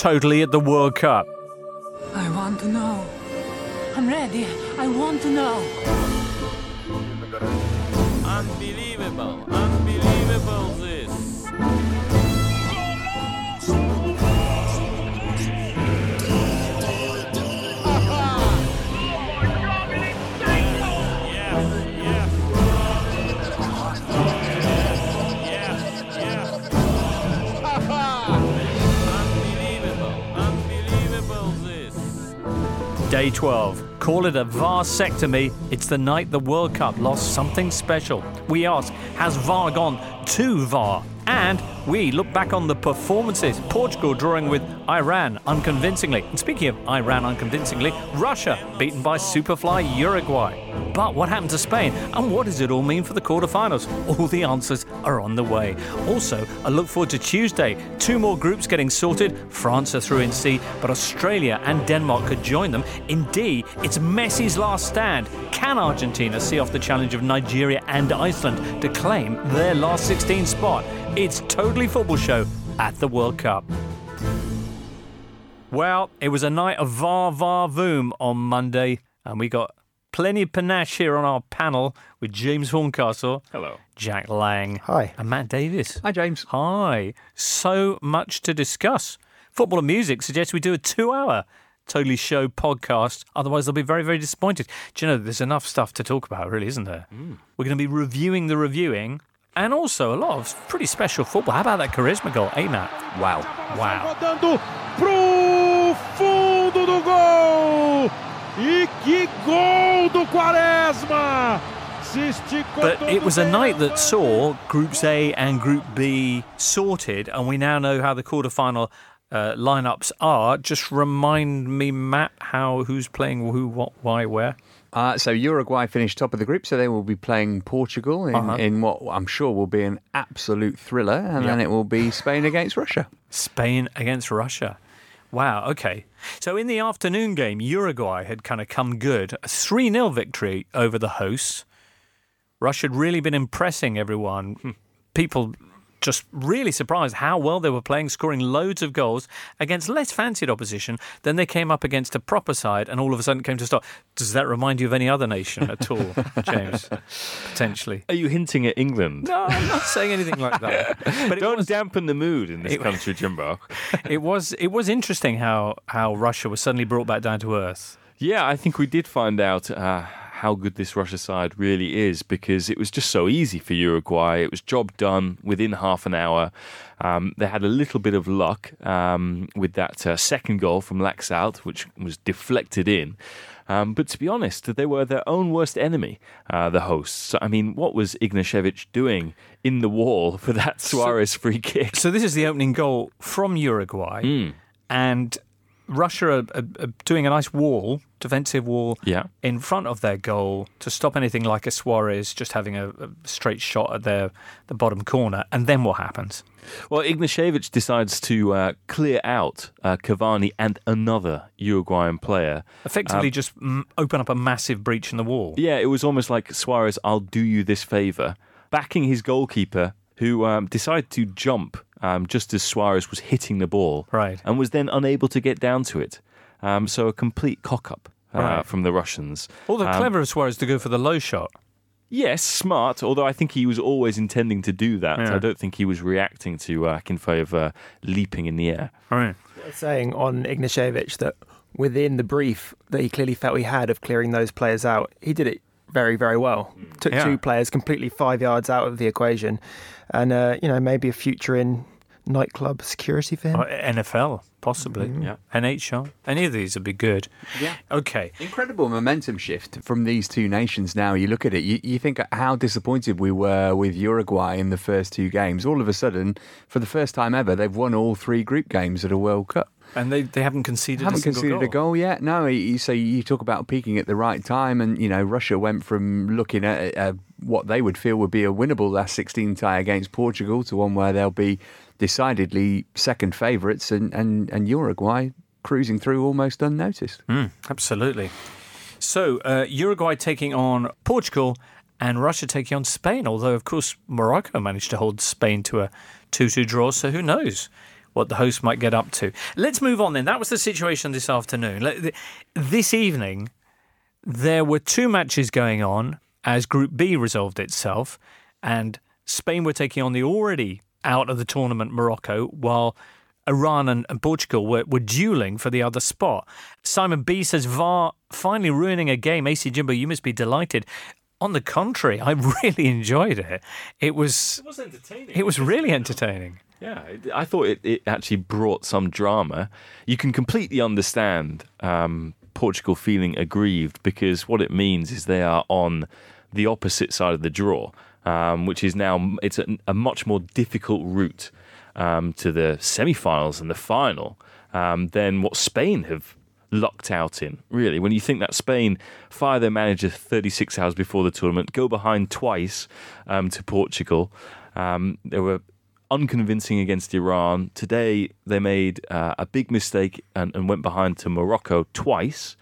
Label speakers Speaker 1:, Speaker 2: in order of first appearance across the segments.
Speaker 1: totally at the World Cup.
Speaker 2: I want to know. I'm ready. I want to know.
Speaker 3: Unbelievable, unbelievable this.
Speaker 1: Day 12. Call it a vasectomy. It's the night the World Cup lost something special. We ask, has VAR gone too VAR? And we look back on the performances. Portugal drawing with Iran unconvincingly. And speaking of Iran unconvincingly, Russia beaten by Superfly Uruguay. But what happened to Spain? And what does it all mean for the quarterfinals? All the answers are on the way. Also, I look forward to Tuesday. Two more groups getting sorted. France are through in C, but Australia and Denmark could join them. In D, it's Messi's last stand. Can Argentina see off the challenge of Nigeria and Iceland to claim their last 16 spot? It's Totally Football Show at the World Cup. Well, it was a night of var var voom on Monday, and we got plenty of panache here on our panel with James Horncastle.
Speaker 4: Hello.
Speaker 1: Jack Lang.
Speaker 5: Hi.
Speaker 1: And Matt Davies.
Speaker 5: Hi, James.
Speaker 1: Hi. So much to discuss. Football and music suggests we do a two hour Totally Show podcast. Otherwise, they'll be very, very disappointed. Do you know, there's enough stuff to talk about, really, isn't there? Mm. We're going to be reviewing the reviewing and also a lot of pretty special football. How about that Quaresma goal, eh, Matt?
Speaker 5: Wow.
Speaker 1: Wow.
Speaker 6: Pro fundo do gol! E que gol do Quaresma!
Speaker 1: But it was a night that saw Groups A and Group B sorted, and we now know how the quarterfinal uh, lineups are. Just remind me, Matt, how who's playing who, what, why, where.
Speaker 5: Uh, so Uruguay finished top of the group, so they will be playing Portugal in,
Speaker 1: Uh-huh.
Speaker 5: in what I'm sure will be an absolute thriller, and then it will be Spain against Russia.
Speaker 1: Spain against Russia. Wow, okay. So in the afternoon game, Uruguay had kind of come good. A 3 0 victory over the hosts. Russia had really been impressing everyone.
Speaker 5: Hmm.
Speaker 1: People just really surprised how well they were playing, scoring loads of goals against less fancied opposition. Then they came up against a proper side and all of a sudden came to a stop. Does that remind you of any other nation at all, James? Potentially.
Speaker 4: Are you hinting at England?
Speaker 1: No, I'm not saying anything like that. But
Speaker 4: Don't
Speaker 1: was-
Speaker 4: dampen the mood in this
Speaker 1: It-
Speaker 4: country, Jimbo.
Speaker 1: it was it was interesting how how Russia was suddenly brought back down to earth.
Speaker 4: Yeah, I think we did find out uh, how good this Russia side really is because it was just so easy for Uruguay. It was job done within half an hour. Um, they had a little bit of luck um, with that uh, second goal from Laxalt, which was deflected in. Um, but to be honest, they were their own worst enemy, uh, the hosts. I mean, what was Ignashevich doing in the wall for that Suarez free kick?
Speaker 1: So this is the opening goal from Uruguay, and Russia are, are, are doing a nice wall, defensive wall,
Speaker 4: Yeah.
Speaker 1: in front of their goal to stop anything like a Suarez just having a, a straight shot at their the bottom corner. And then what happens?
Speaker 4: Well, Ignashevich decides to uh, clear out uh, Cavani and another Uruguayan player.
Speaker 1: Effectively, just mm, open up a massive breach in the wall.
Speaker 4: Yeah, it was almost like Suarez, I'll do you this favour, backing his goalkeeper, who um, decided to jump um, just as Suarez was hitting the ball,
Speaker 1: Right.
Speaker 4: and was then unable to get down to it. Um, so a complete cock up uh,
Speaker 1: Right.
Speaker 4: from the Russians.
Speaker 1: Although
Speaker 4: Um,
Speaker 1: clever of Suarez to go for the low shot.
Speaker 4: Yes, smart. Although I think he was always intending to do that.
Speaker 1: Yeah.
Speaker 4: I don't think he was reacting to uh, Akinfeev uh, leaping in the air.
Speaker 1: Right.
Speaker 7: saying on Ignashevich that within the brief that he clearly felt he had of clearing those players out, he did it very, very well. Took
Speaker 1: Yeah.
Speaker 7: two players completely five yards out of the equation, and uh, you know maybe a future in nightclub security for him.
Speaker 1: Or NFL, possibly.
Speaker 4: Yeah.
Speaker 1: NHL. Any of these would be good.
Speaker 5: Yeah.
Speaker 1: Okay.
Speaker 5: Incredible momentum shift from these two nations now. You look at it, you, you think how disappointed we were with Uruguay in the first two games. All of a sudden, for the first time ever, they've won all three group games at a World Cup.
Speaker 1: And they, they haven't conceded
Speaker 5: haven't
Speaker 1: a single
Speaker 5: conceded
Speaker 1: goal.
Speaker 5: a goal yet. No, you, so you talk about peaking at the right time, and you know Russia went from looking at uh, what they would feel would be a winnable last 16 tie against Portugal to one where they'll be decidedly second favourites, and, and and Uruguay cruising through almost unnoticed.
Speaker 1: Mm, absolutely. So uh, Uruguay taking on Portugal and Russia taking on Spain. Although of course Morocco managed to hold Spain to a two-two draw. So who knows what the host might get up to. Let's move on then. That was the situation this afternoon. This evening, there were two matches going on as Group B resolved itself, and Spain were taking on the already out of the tournament Morocco, while Iran and, and Portugal were, were dueling for the other spot. Simon B says VAR finally ruining a game. AC Jimbo, you must be delighted. On the contrary, I really enjoyed it. It was
Speaker 4: It was entertaining.
Speaker 1: it was really entertaining.
Speaker 4: Yeah, I thought it, it actually brought some drama. You can completely understand um, Portugal feeling aggrieved because what it means is they are on the opposite side of the draw, um, which is now it's a, a much more difficult route um, to the semi-finals and the final um, than what Spain have lucked out in. Really, when you think that Spain fire their manager 36 hours before the tournament, go behind twice um, to Portugal. Um, they were unconvincing against Iran. Today they made uh, a big mistake and, and went behind to Morocco twice.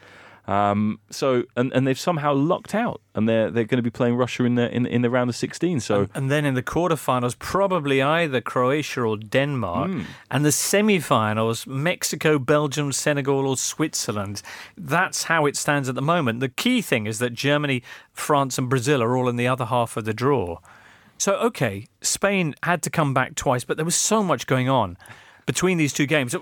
Speaker 4: Um, so and, and they've somehow lucked out, and they're they're going to be playing Russia in the in, in the round of 16. So
Speaker 1: And then in the quarterfinals, probably either Croatia or Denmark.
Speaker 4: Hmm.
Speaker 1: And the semi-finals, Mexico, Belgium, Senegal, or Switzerland. That's how it stands at the moment. The key thing is that Germany, France, and Brazil are all in the other half of the draw. So, okay, Spain had to come back twice, but there was so much going on between these two games.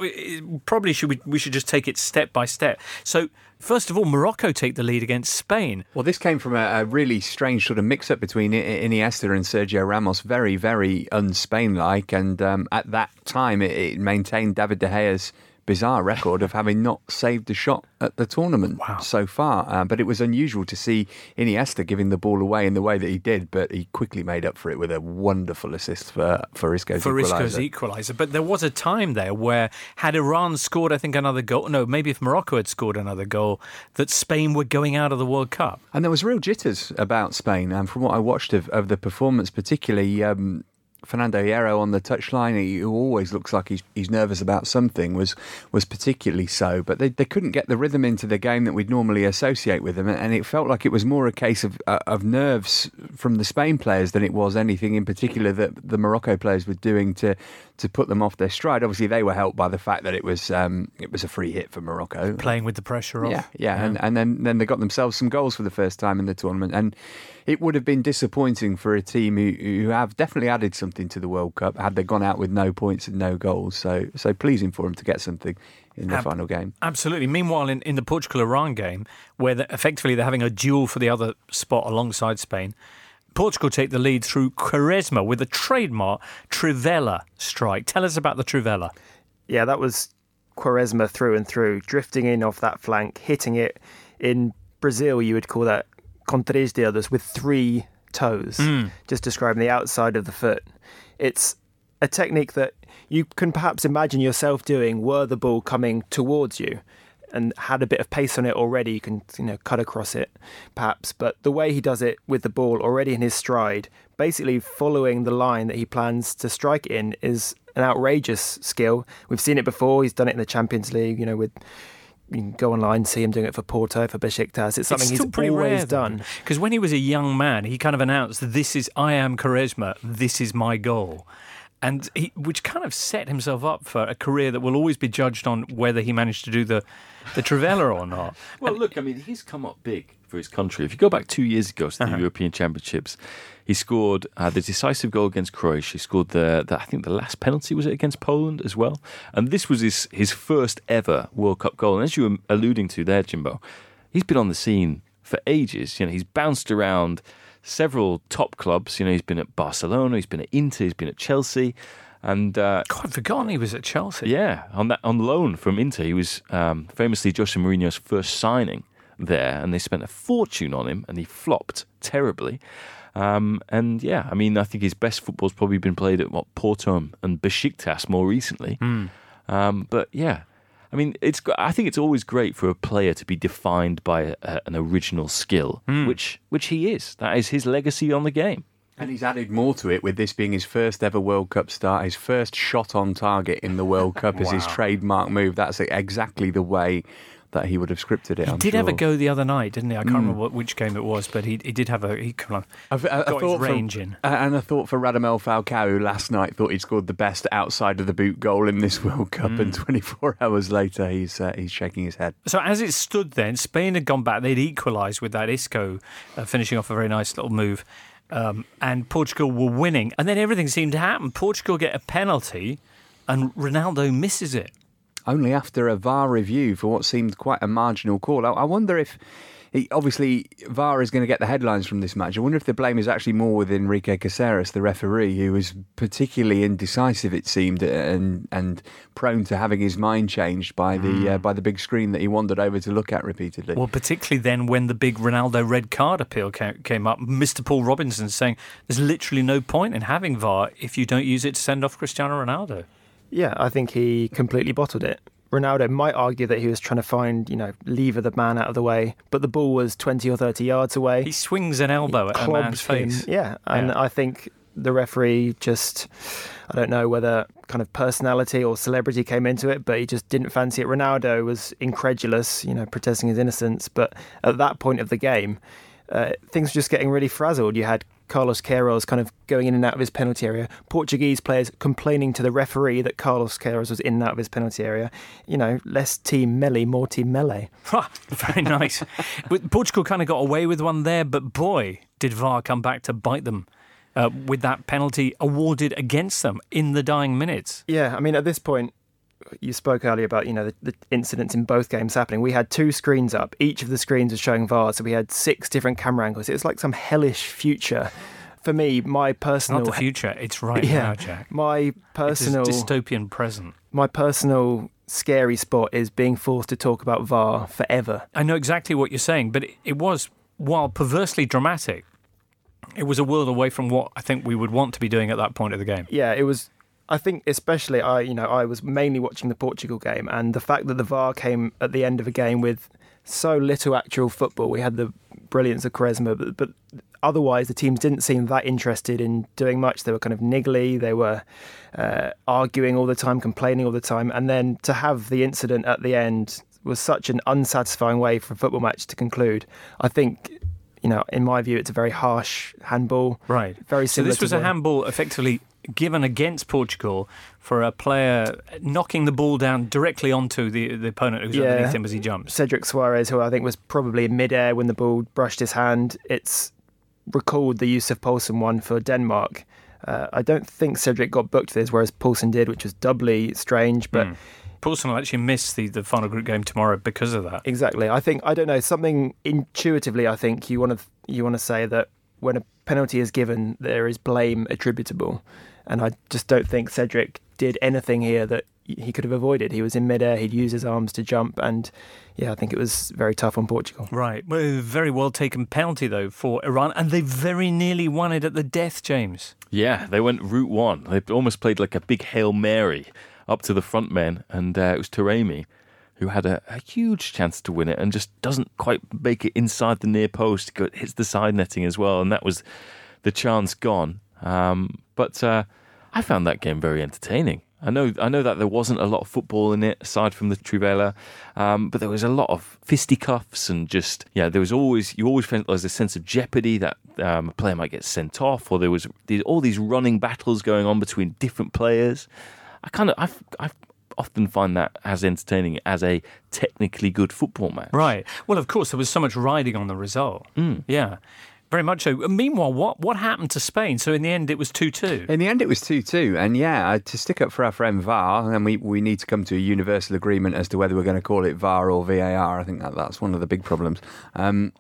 Speaker 1: Probably should we, we should just take it step by step. So, first of all, Morocco take the lead against Spain.
Speaker 5: Well, this came from a, a really strange sort of mix up between Iniesta and Sergio Ramos, very, very un Spain like. And um, at that time, it, it maintained David De Gea's bizarre record of having not saved a shot at the tournament so far. Uh, but it was unusual to see Iniesta giving the ball away in the way that he did, but he quickly made up for it with a wonderful assist for, for Isco's
Speaker 1: for Isco's
Speaker 5: equaliser.
Speaker 1: equaliser. But there was a time there where had Iran scored, I think, another goal, no, maybe if Morocco had scored another goal, that Spain were going out of the World Cup.
Speaker 5: And there was real jitters about Spain. And from what I watched of, of the performance, particularly um, Fernando Hierro on the touchline, who always looks like he's, he's nervous about something, was was particularly so. But they, they couldn't get the rhythm into the game that we'd normally associate with them. And it felt like it was more a case of, uh, of nerves from the Spain players than it was anything in particular that the Morocco players were doing to to put them off their stride. Obviously, they were helped by the fact that it was um, it was a free hit for Morocco.
Speaker 1: Playing with the pressure off.
Speaker 5: Yeah, yeah, and and then then they got themselves some goals for the first time in the tournament, and it would have been disappointing for a team who, who have definitely added something to the World Cup had they gone out with no points and no goals. So so pleasing for them to get something in the
Speaker 1: Ab-
Speaker 5: final game.
Speaker 1: Absolutely. Meanwhile, in, in the Portugal Iran game, where the, effectively they're having a duel for the other spot alongside Spain, Portugal take the lead through Quaresma with a trademark Trivela strike. Tell us about the Trivela.
Speaker 7: Yeah, that was Quaresma through and through, drifting in off that flank, hitting it. In Brazil, you would call that con dedos with three toes, hmm. just describing the outside of the foot. It's a technique that you can perhaps imagine yourself doing were the ball coming towards you and had a bit of pace on it already. You can, you know, cut across it perhaps. But the way he does it with the ball already in his stride, basically following the line that he plans to strike in, is an outrageous skill. We've seen it before. He's done it in the Champions League, you know, with. You can go online and see him doing it for Porto, for Besiktas. It's something he's always done.
Speaker 1: Because when he was a young man, he kind of announced, "This is I am Quaresma. This is my goal," and he, which kind of set himself up for a career that will always be judged on whether he managed to do the the Trivela or not.
Speaker 4: Well, look, I mean, he's come up big for his country. If you go back two years ago to the European Championships, he scored uh, the decisive goal against Croatia. He scored the, the, I think, the last penalty was it against Poland as well. And this was his his first ever World Cup goal. And as you were alluding to there, Jimbo, he's been on the scene for ages. You know, he's bounced around several top clubs. You know, he's been at Barcelona, he's been at Inter, he's been at Chelsea, and uh,
Speaker 1: God, I'd forgotten he was at Chelsea.
Speaker 4: yeah, on that on loan from Inter, he was um, famously Jose Mourinho's first signing there, and they spent a fortune on him, and he flopped terribly. Um, and yeah, I mean, I think his best football's probably been played at what Porto and Besiktas more recently. Um, but yeah, I mean, it's. I think it's always great for a player to be defined by a, a, an original skill, hmm. which which he is. That is his legacy on the game.
Speaker 5: And he's added more to it with this being his first ever World Cup start, his first shot on target in the World Cup is his trademark move. That's exactly the way that he would have scripted it.
Speaker 1: He
Speaker 5: I'm
Speaker 1: did have a go the other night, didn't he? I can't
Speaker 5: Mm.
Speaker 1: remember what, which game it was, but he he did have a he kind of
Speaker 5: A,
Speaker 1: got his
Speaker 5: thought for-
Speaker 1: range in.
Speaker 5: and a thought for Radamel Falcao, who last night thought he'd scored the best outside of the boot goal in this World Cup, and
Speaker 1: Mm.
Speaker 5: 24 hours later, he's uh, he's shaking his head.
Speaker 1: So as it stood then, Spain had gone back. They'd equalised with that Isco uh, finishing off a very nice little move. Um, and Portugal were winning. And then everything seemed to happen. Portugal get a penalty and Ronaldo misses it.
Speaker 5: Only after a VAR review for what seemed quite a marginal call. I, I wonder if. He, obviously, VAR is going to get the headlines from this match. I wonder if the blame is actually more with Enrique Caceres, the referee, who was particularly indecisive, it seemed, and and prone to having his mind changed by the uh, by the big screen that he wandered over to look at repeatedly.
Speaker 1: Well, particularly then when the big Ronaldo red card appeal came up, Mr. Paul Robinson saying there's literally no point in having VAR if you don't use it to send off Cristiano Ronaldo.
Speaker 7: Yeah, I think he completely bottled it. Ronaldo might argue that he was trying to find, you know, lever the man out of the way, but the ball was 20 or 30 yards away.
Speaker 1: He swings an elbow at a man's
Speaker 7: Clobbed him.
Speaker 1: face.
Speaker 7: Yeah, and
Speaker 1: Yeah.
Speaker 7: I think the referee just, I don't know whether kind of personality or celebrity came into it, but he just didn't fancy it. Ronaldo was incredulous, you know, protesting his innocence, but at that point of the game, uh, things were just getting really frazzled. You had Carlos Queiroz kind of going in and out of his penalty area. Portuguese players complaining to the referee that Carlos Queiroz was in and out of his penalty area. You know, less team melee, more team melee.
Speaker 1: Very nice. But Portugal kind of got away with one there, but boy, did VAR come back to bite them uh, with that penalty awarded against them in the dying minutes.
Speaker 7: Yeah, I mean, at this point, you spoke earlier about you know the, the incidents in both games happening. We had two screens up. Each of the screens was showing VAR, so we had six different camera angles. It was like some hellish future. For me, my
Speaker 1: It's
Speaker 7: personal
Speaker 1: not the future, it's right
Speaker 7: yeah,
Speaker 1: now, Jack.
Speaker 7: my
Speaker 1: It's a
Speaker 7: personal
Speaker 1: dystopian present.
Speaker 7: my personal scary spot is being forced to talk about VAR forever.
Speaker 1: I know exactly what you're saying, but it, it was, while perversely dramatic, it was a world away from what I think we would want to be doing at that point of the game.
Speaker 7: yeah, it was. I think especially I, you know, I was mainly watching the Portugal game, and the fact that the VAR came at the end of a game with so little actual football. We had the brilliance of Quaresma, but, but otherwise the teams didn't seem that interested in doing much. They were kind of niggly. They were uh, arguing all the time, complaining all the time, and then to have the incident at the end was such an unsatisfying way for a football match to conclude. I think. You know, in my view, it's a very harsh handball.
Speaker 1: Right.
Speaker 7: Very
Speaker 1: So
Speaker 7: similar.
Speaker 1: this
Speaker 7: to
Speaker 1: was a handball effectively given against Portugal for a player knocking the ball down directly onto the, the opponent who's
Speaker 7: Yeah.
Speaker 1: underneath him as he jumps.
Speaker 7: Cedric Soares, who I think was probably in midair when the ball brushed his hand. It's recalled the Yussuf Poulsen one for Denmark. Uh, I don't think Cedric got booked for this, whereas Poulsen did, which was doubly strange. But
Speaker 1: Poulsen will actually miss the, the final group game tomorrow because of that.
Speaker 7: exactly, I think I don't know something intuitively. I think you want to you want to say that when a penalty is given, there is blame attributable, and I just don't think Cedric did anything here that he could have avoided. He was in midair. He'd use his arms to jump, and yeah, I think it was very tough on Portugal.
Speaker 1: Right. Well, very well taken penalty, though, for Iran, and they very nearly won it at the death, James.
Speaker 4: Yeah, they went route one. They almost played like a big Hail Mary up to the front men, and uh, it was Taremi who had a, a huge chance to win it and just doesn't quite make it inside the near post. Go- Hits the side netting as well, and that was the chance gone. Um, but uh, I found that game very entertaining. I know, I know that there wasn't a lot of football in it aside from the Trivela, um, but there was a lot of fisticuffs and just yeah. There was always you always felt there was a sense of jeopardy that um, a player might get sent off, or there was these, all these running battles going on between different players. I kind of I've often find that as entertaining as a technically good football match.
Speaker 1: Right. Well, of course, there was so much riding on the result. Yeah. Very much so. Meanwhile, what, what happened to Spain? So in the end, it was 2 2.
Speaker 5: In the end, it was 2 2. And yeah, uh, to stick up for our friend VAR, and we, we need to come to a universal agreement as to whether we're going to call it VAR or VAR. I think that, that's one of the big problems. Um,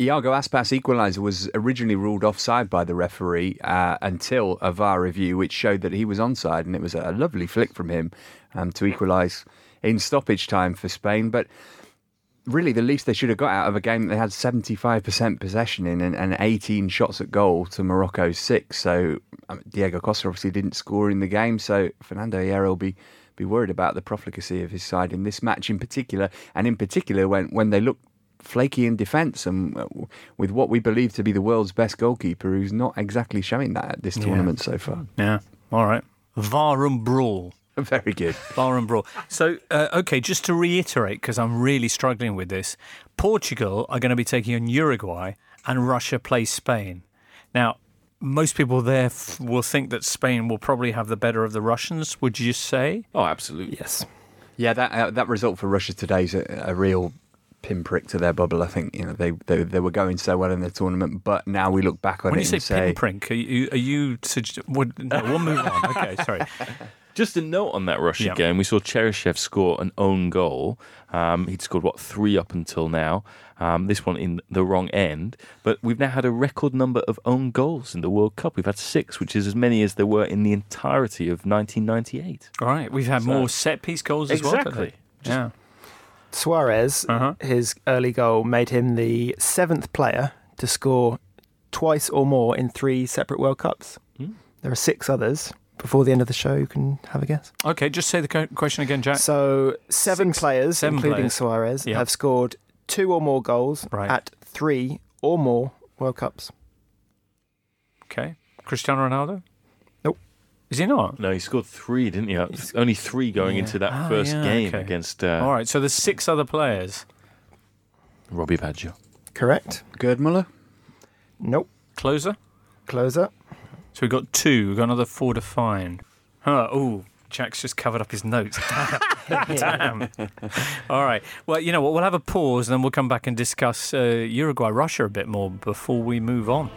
Speaker 5: Iago Aspas equaliser was originally ruled offside by the referee uh, until a VAR review, which showed that he was onside, and it was a lovely flick from him um, to equalise in stoppage time for Spain. But really, the least they should have got out of a game that they had 75% possession in and, and 18 shots at goal to Morocco's six. So um, Diego Costa obviously didn't score in the game, so Fernando Hierro will be be worried about the profligacy of his side in this match in particular, and in particular when when they look flaky in defence and uh, with what we believe to be the world's best goalkeeper, who's not exactly showing that at this tournament so far.
Speaker 1: Yeah. All right. Varum brawl.
Speaker 5: Very good.
Speaker 1: Bar and brawl. So, uh, okay, just to reiterate, because I'm really struggling with this, Portugal are going to be taking on Uruguay, and Russia plays Spain. Now, most people there f- will think that Spain will probably have the better of the Russians. Would you say?
Speaker 4: Oh, absolutely.
Speaker 7: Yes.
Speaker 5: Yeah, that uh, that result for Russia today is a, a real pinprick to their bubble. I think you know they, they they were going so well in the tournament, but now we look back on
Speaker 1: When
Speaker 5: it
Speaker 1: you say
Speaker 5: and say,
Speaker 1: pinprick, are you? Are you sugge- would, no, we'll move on. Okay, sorry.
Speaker 4: Just a note on that Russia
Speaker 1: Yeah.
Speaker 4: game. We saw Cheryshev score an own goal. Um, he'd scored, what, three up until now. Um, this one in the wrong end. But we've now had a record number of own goals in the World Cup. We've had six, which is as many as there were in the entirety of 1998.
Speaker 1: All right, we've had more set piece goals as well.
Speaker 4: Exactly.
Speaker 1: Yeah.
Speaker 7: Suarez,
Speaker 1: Uh-huh.
Speaker 7: his early goal made him the seventh player to score twice or more in three separate World Cups.
Speaker 1: Hmm.
Speaker 7: There are six others. Before the end of the show, you can have a guess.
Speaker 1: Okay, just say the question again, Jack.
Speaker 7: So, seven players,
Speaker 1: seven
Speaker 7: including
Speaker 1: players.
Speaker 7: Suarez,
Speaker 1: Yeah.
Speaker 7: have scored two or more goals
Speaker 1: Right.
Speaker 7: at three or more World Cups.
Speaker 1: Okay, Cristiano Ronaldo.
Speaker 7: Nope.
Speaker 1: Is he not?
Speaker 4: No, he scored three, didn't he? Only three going
Speaker 7: Yeah.
Speaker 4: into that
Speaker 1: Ah,
Speaker 4: first
Speaker 1: yeah,
Speaker 4: game
Speaker 1: okay.
Speaker 4: against uh,
Speaker 1: All right, so there's six other players.
Speaker 4: Robbie Baggio.
Speaker 7: Correct?
Speaker 5: Gerd Muller.
Speaker 7: Nope.
Speaker 1: Closer.
Speaker 7: Closer.
Speaker 1: So we've got two. We've got another four to find. Huh. Oh, Jack's just covered up his notes. Damn. All right. Well, you know what? We'll have a pause and then we'll come back and discuss uh, Uruguay, Russia a bit more before we move on.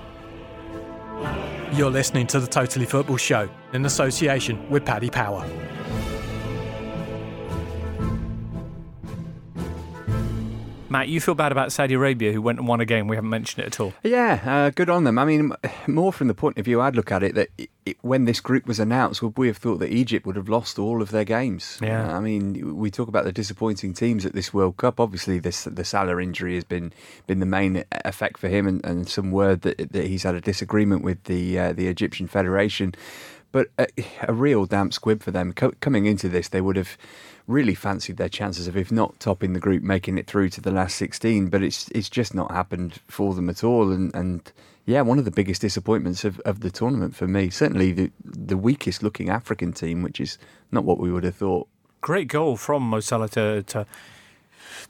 Speaker 8: You're listening to the Totally Football Show in association with Paddy Power.
Speaker 1: Matt, you feel bad about Saudi Arabia, who went and won a game. We haven't mentioned it at all.
Speaker 5: Yeah, uh, good on them. I mean, more from the point of view I'd look at it that it, it, when this group was announced, would we have thought that Egypt would have lost all of their games?
Speaker 1: Yeah.
Speaker 5: I mean, we talk about the disappointing teams at this World Cup. Obviously, this the Salah injury has been been the main effect for him, and, and some word that, that he's had a disagreement with the uh, the Egyptian Federation. But a, a real damp squib for them Co- coming into this. They would have really fancied their chances of, if not topping the group, making it through to the last 16. But it's it's just not happened for them at all. And, and yeah, one of the biggest disappointments of, of the tournament for me. Certainly the the weakest looking African team, which is not what we would have thought.
Speaker 1: Great goal from Mo Salah to, to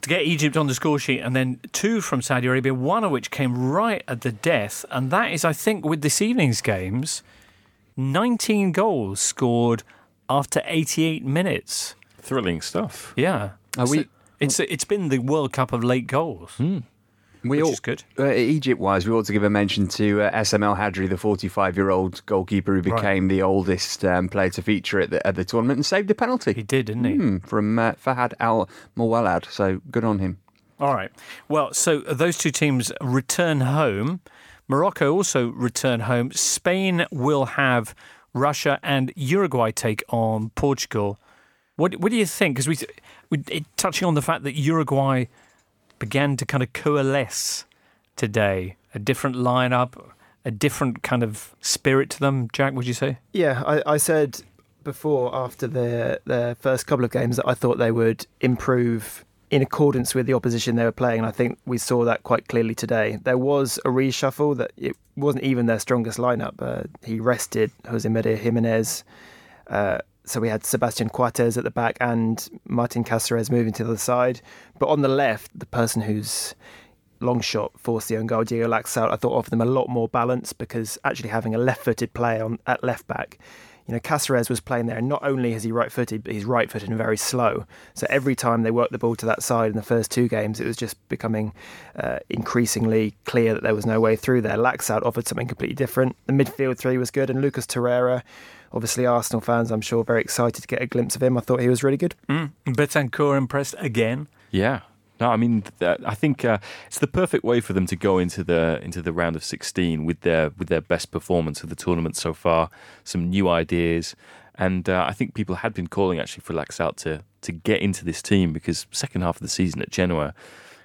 Speaker 1: to get Egypt on the score sheet, and then two from Saudi Arabia, one of which came right at the death, and that is, I think, with this evening's games, 19 goals scored after 88 minutes.
Speaker 4: Thrilling stuff.
Speaker 1: Yeah,
Speaker 5: Are we-
Speaker 1: It's it's been the World Cup of late goals,
Speaker 5: We
Speaker 1: which
Speaker 5: all,
Speaker 1: is good.
Speaker 5: Uh, Egypt wise, we ought to give a mention to uh, Essam El Hadary, the 45 year old goalkeeper who
Speaker 1: Right.
Speaker 5: became the oldest um, player to feature at the, at the tournament and saved a penalty.
Speaker 1: He did, didn't he?
Speaker 5: Hmm, from uh, Fahad Al Mawalad. So good on him.
Speaker 1: All right. Well, so those two teams return home. Morocco also return home. Spain will have Russia and Uruguay take on Portugal. What What do you think? Because we, we touching on the fact that Uruguay began to kind of coalesce today, a different lineup, a different kind of spirit to them. Jack, would you say?
Speaker 7: Yeah, I, I said before after their their first couple of games that I thought they would improve in accordance with the opposition they were playing, and I think we saw that quite clearly today. There was a reshuffle that it wasn't even their strongest lineup. Uh, he rested Jose Maria Gimenez. Uh, so we had Sebastian Coates at the back and Martin Cáceres moving to the other side. But on the left, the person who's long shot forced the own goal, Diego Laxalt, I thought offered them a lot more balance because actually having a left-footed player on at left back, you know, Cáceres was playing there, and not only is he right-footed, but he's right-footed and very slow. So every time they worked the ball to that side in the first two games, it was just becoming uh, increasingly clear that there was no way through there. Laxalt offered something completely different. The midfield three was good, and Lucas Torreira, obviously Arsenal fans, I'm sure, very excited to get a glimpse of him. I thought he was really good.
Speaker 1: Mm. Bentancur impressed again.
Speaker 4: Yeah. No, I mean, I think uh, it's the perfect way for them to go into the into the round of 16 with their with their best performance of the tournament so far. Some new ideas, and uh, I think people had been calling actually for Laxalt to to get into this team because second half of the season at Genoa,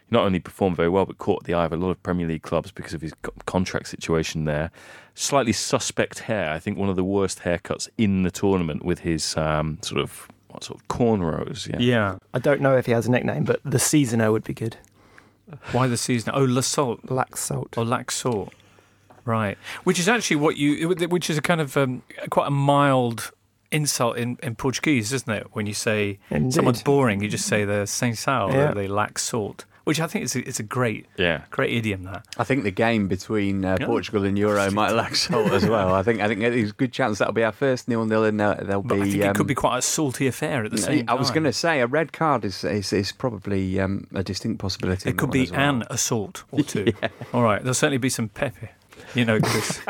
Speaker 4: he not only performed very well but caught the eye of a lot of Premier League clubs because of his contract situation there. Slightly suspect hair. I think one of the worst haircuts in the tournament with his um, sort of what sort of cornrows. Yeah.
Speaker 1: Yeah.
Speaker 7: I don't know if he has a nickname, but the seasoner would be good.
Speaker 1: Why the seasoner? Oh, Lassalt.
Speaker 7: Laxalt.
Speaker 1: or Laxalt. Right, which is actually what you, which is a kind of um, quite a mild insult in, in Portuguese, isn't it? When you say
Speaker 7: Indeed.
Speaker 1: someone's boring, you just say they're sem sal,
Speaker 7: Yeah.
Speaker 1: they lack salt, which I think is a, it's a great,
Speaker 4: Yeah.
Speaker 1: great idiom. That
Speaker 5: I think the game between uh,
Speaker 1: Yeah.
Speaker 5: Portugal and Euro might lack salt as well. I think I think there's a good chance that'll be our first nil nil, and uh, there'll
Speaker 1: but
Speaker 5: be.
Speaker 1: I think it could
Speaker 5: um,
Speaker 1: be quite a salty affair at the same time.
Speaker 5: I was going to say a red card is is, is probably um, a distinct possibility.
Speaker 1: It could be
Speaker 5: well.
Speaker 1: an assault or two. All right, there'll certainly be some pepe, you know, Chris.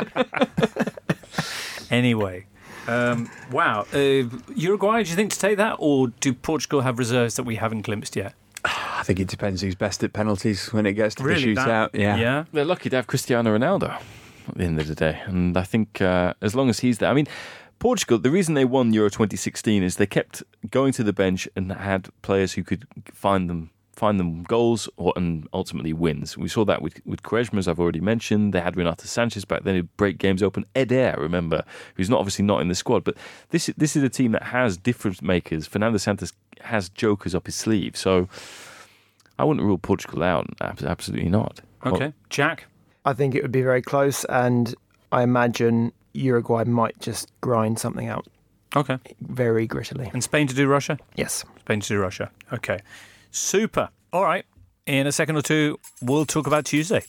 Speaker 1: anyway, um, wow. Uh, Uruguay, do you think to take that, or do Portugal have reserves that we haven't glimpsed yet?
Speaker 5: I think it depends who's best at penalties when it gets to
Speaker 1: Really,
Speaker 5: the
Speaker 1: that-
Speaker 5: shootout. Yeah.
Speaker 1: Yeah.
Speaker 4: They're lucky to have Cristiano Ronaldo at the end of the day. And I think uh, as long as he's there, I mean, Portugal, the reason they won Euro 2016 is they kept going to the bench and had players who could find them find them goals or, and ultimately wins. We saw that with, with Quaresma, as I've already mentioned. They had Renato Sanches back then who'd break games open. Eder, remember, who's not obviously not in the squad. But this, this is a team that has difference makers. Fernando Santos has jokers up his sleeve. So I wouldn't rule Portugal out. Absolutely not.
Speaker 1: Okay. Jack?
Speaker 7: I think it would be very close, and I imagine Uruguay might just grind something out
Speaker 1: Okay.
Speaker 7: very grittily.
Speaker 1: And Spain to do Russia?
Speaker 7: Yes.
Speaker 1: Spain to do Russia. Okay. Super. All right. In a second or two, we'll talk about Tuesday.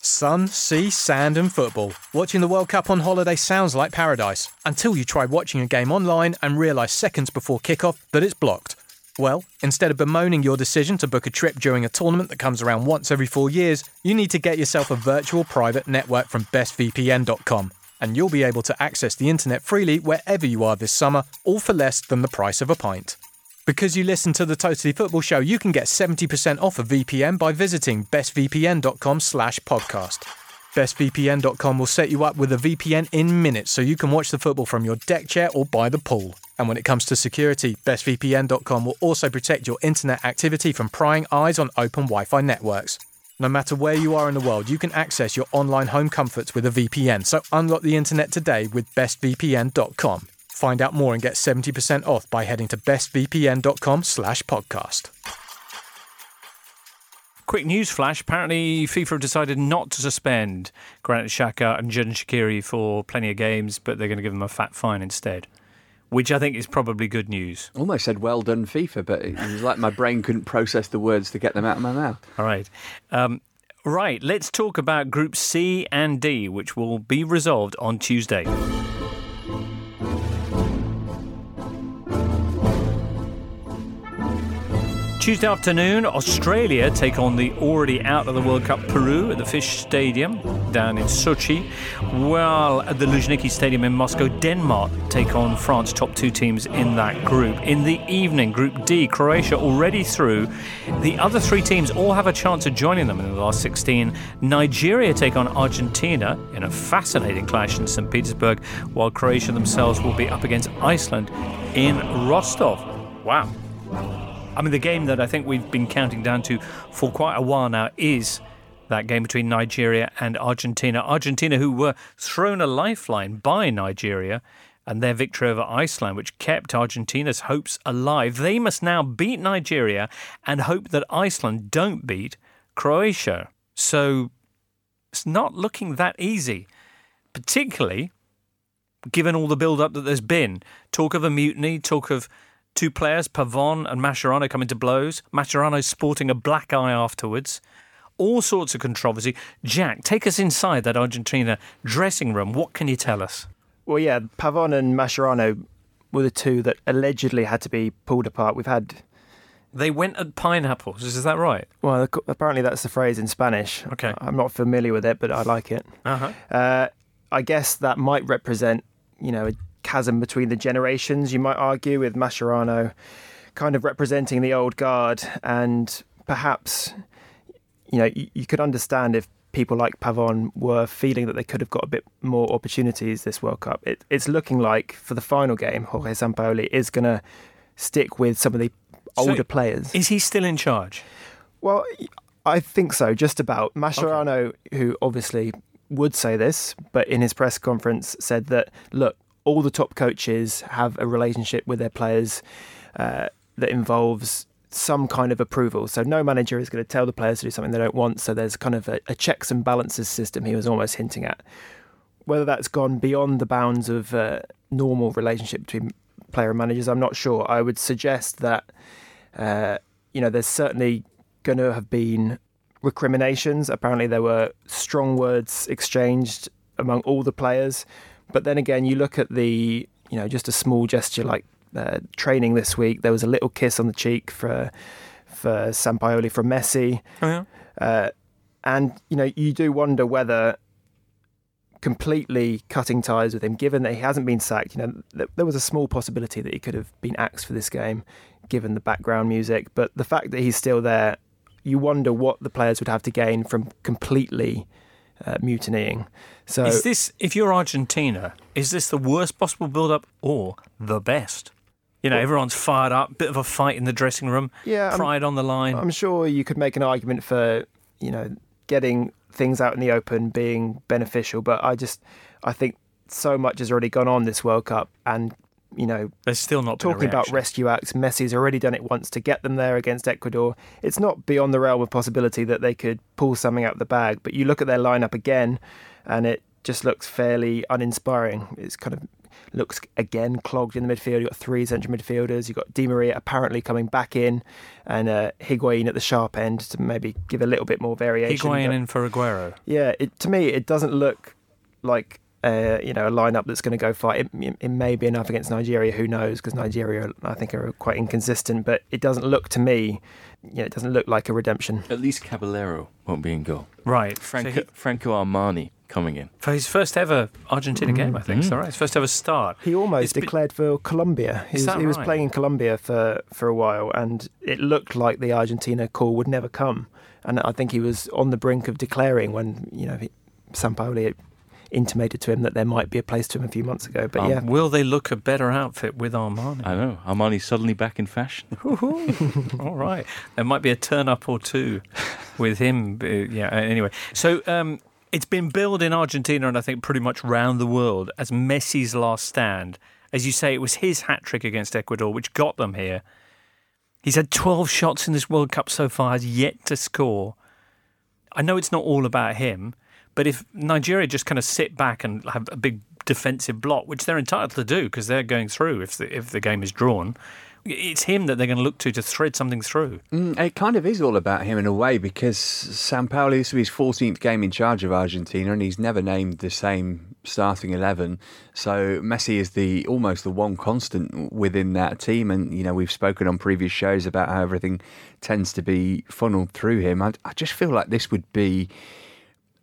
Speaker 8: Sun, sea, sand, and football. Watching the World Cup on holiday sounds like paradise until you try watching a game online and realise seconds before kickoff that it's blocked. Well, instead of bemoaning your decision to book a trip during a tournament that comes around once every four years, you need to get yourself a virtual private network from bestvpn.com. And you'll be able to access the internet freely wherever you are this summer, all for less than the price of a pint. Because you listen to the Totally Football Show, you can get 70% off a VPN by visiting bestvpn.com slash podcast. BestVPN.com will set you up with a VPN in minutes so you can watch the football from your deck chair or by the pool. And when it comes to security, BestVPN.com will also protect your internet activity from prying eyes on open Wi Fi networks. No matter where you are in the world, you can access your online home comforts with a VPN. So unlock the internet today with bestvpn.com. Find out more and get 70% off by heading to bestvpn.com slash podcast.
Speaker 1: Quick news flash. Apparently, FIFA have decided not to suspend Granit Xhaka and Xherdan Shaqiri for plenty of games, but they're going to give them a fat fine instead, which I think is probably good news.
Speaker 5: Almost said well done FIFA, but it was like my brain couldn't process the words to get them out of my mouth.
Speaker 1: All right. Um, right, let's talk about Group C and D, which will be resolved on Tuesday. Tuesday afternoon, Australia take on the already out of the World Cup Peru at the Fisht Stadium down in Sochi, while at the Luzhniki Stadium in Moscow, Denmark take on France, top two teams in that group. In the evening, Group D, Croatia already through. The other three teams all have a chance of joining them in the last 16. Nigeria take on Argentina in a fascinating clash in St. Petersburg, while Croatia themselves will be up against Iceland in Rostov. Wow. I mean, the game that I think we've been counting down to for quite a while now is that game between Nigeria and Argentina. Argentina, who were thrown a lifeline by Nigeria and their victory over Iceland, which kept Argentina's hopes alive. They must now beat Nigeria and hope that Iceland don't beat Croatia. So it's not looking that easy, particularly given all the build up that there's been. Talk of a mutiny, talk of two players, Pavon and Mascherano, coming to blows. Mascherano sporting a black eye afterwards. All sorts of controversy. Jack, take us inside that Argentina dressing room. What can you tell us?
Speaker 7: Well, yeah, Pavon and Mascherano were the two that allegedly had to be pulled apart. We've had,
Speaker 1: They went at pineapples. Is that right?
Speaker 7: well, apparently that's the phrase in Spanish.
Speaker 1: Okay.
Speaker 7: I'm not familiar with it, but I like it.
Speaker 1: Uh-huh.
Speaker 7: Uh, I guess that might represent, you know, a chasm between the generations, you might argue, with Mascherano kind of representing the old guard. And perhaps, you know, you, you could understand if people like Pavon were feeling that they could have got a bit more opportunities this World Cup. It, it's looking like for the final game, Jorge Sampaoli is going to stick with some of the
Speaker 1: So-
Speaker 7: older players.
Speaker 1: Is he still in charge?
Speaker 7: Well, I think so, just about. Mascherano, who obviously would say this, but in his press conference said that, look, all the top coaches have a relationship with their players uh, that involves some kind of approval. So no manager is going to tell the players to do something they don't want. So there's kind of a, a checks and balances system he was almost hinting at. Whether that's gone beyond the bounds of uh, normal relationship between player and managers. I'm not sure. I would suggest that uh, you know there's certainly going to have been recriminations. Apparently, there were strong words exchanged among all the players. But then again, you look at the you know just a small gesture like uh, training this week. There was a little kiss on the cheek for for Sampaoli from Messi.
Speaker 1: Oh, yeah.
Speaker 7: Uh, and you know, you do wonder whether completely cutting ties with him, given that he hasn't been sacked. You know, th- there was a small possibility that he could have been axed for this game, given the background music. But the fact that he's still there, you wonder what the players would have to gain from completely uh, mutinying. So,
Speaker 1: Is this, if you're Argentina, is this the worst possible build up or the best? You know, everyone's fired up, bit of a fight in the dressing room,
Speaker 7: Yeah, I'm-
Speaker 1: pride on the line.
Speaker 7: I'm sure you could make an argument for you know getting things out in the open being beneficial, but I just I think so much has already gone on this World Cup, and you know
Speaker 1: There's still not
Speaker 7: talking about rescue acts. Messi's already done it once to get them there against Ecuador. It's not beyond the realm of possibility that they could pull something out of the bag. But you look at their lineup again, and it just looks fairly uninspiring. It's kind of looks again clogged in the midfield. You've got three central midfielders. You've got Di Maria apparently coming back in, and uh, Higuain at the sharp end to maybe give a little bit more variation.
Speaker 1: Higuain
Speaker 7: But-
Speaker 1: in for Aguero.
Speaker 7: yeah, it, to me, it doesn't look like uh, you know a lineup that's going to go far. It, it, it may be enough against Nigeria. Who knows? Because Nigeria, I think, are quite inconsistent. But it doesn't look to me, you know, it doesn't look like a redemption.
Speaker 4: At least Caballero won't be in goal.
Speaker 1: Right.
Speaker 4: Franco,
Speaker 1: So he-
Speaker 4: Franco Armani coming in.
Speaker 1: for his first ever Argentina game, I think. So, right. His first ever start.
Speaker 7: He almost
Speaker 1: It's been-
Speaker 7: declared for Colombia. He
Speaker 1: Is
Speaker 7: was,
Speaker 1: that
Speaker 7: he was playing in Colombia for, for a while, and it looked like the Argentina call would never come. And I think he was on the brink of declaring when you know he, Sampaoli intimated to him that there might be a place to him a few months ago. But
Speaker 4: Um,
Speaker 7: yeah,
Speaker 1: Will they look a better outfit with Armani?
Speaker 4: I know. Armani's suddenly back in fashion.
Speaker 1: All right. There might be a turn up or two with him. uh, Yeah, anyway. So um, it's been billed in Argentina and I think pretty much round the world as Messi's last stand. As you say, it was his hat trick against Ecuador which got them here. He's had 12 shots in this World Cup so far, has yet to score. I know it's not all about him, but if Nigeria just kind of sit back and have a big defensive block, which they're entitled to do because they're going through if the, if the game is drawn, it's him that they're going to look to to thread something through.
Speaker 5: Mm, it kind of is all about him in a way because Sampaoli, this will be his 14th game in charge of Argentina and he's never named the same starting 11. So Messi is the almost the one constant within that team. And, you know, we've spoken on previous shows about how everything tends to be funneled through him. I, I just feel like this would be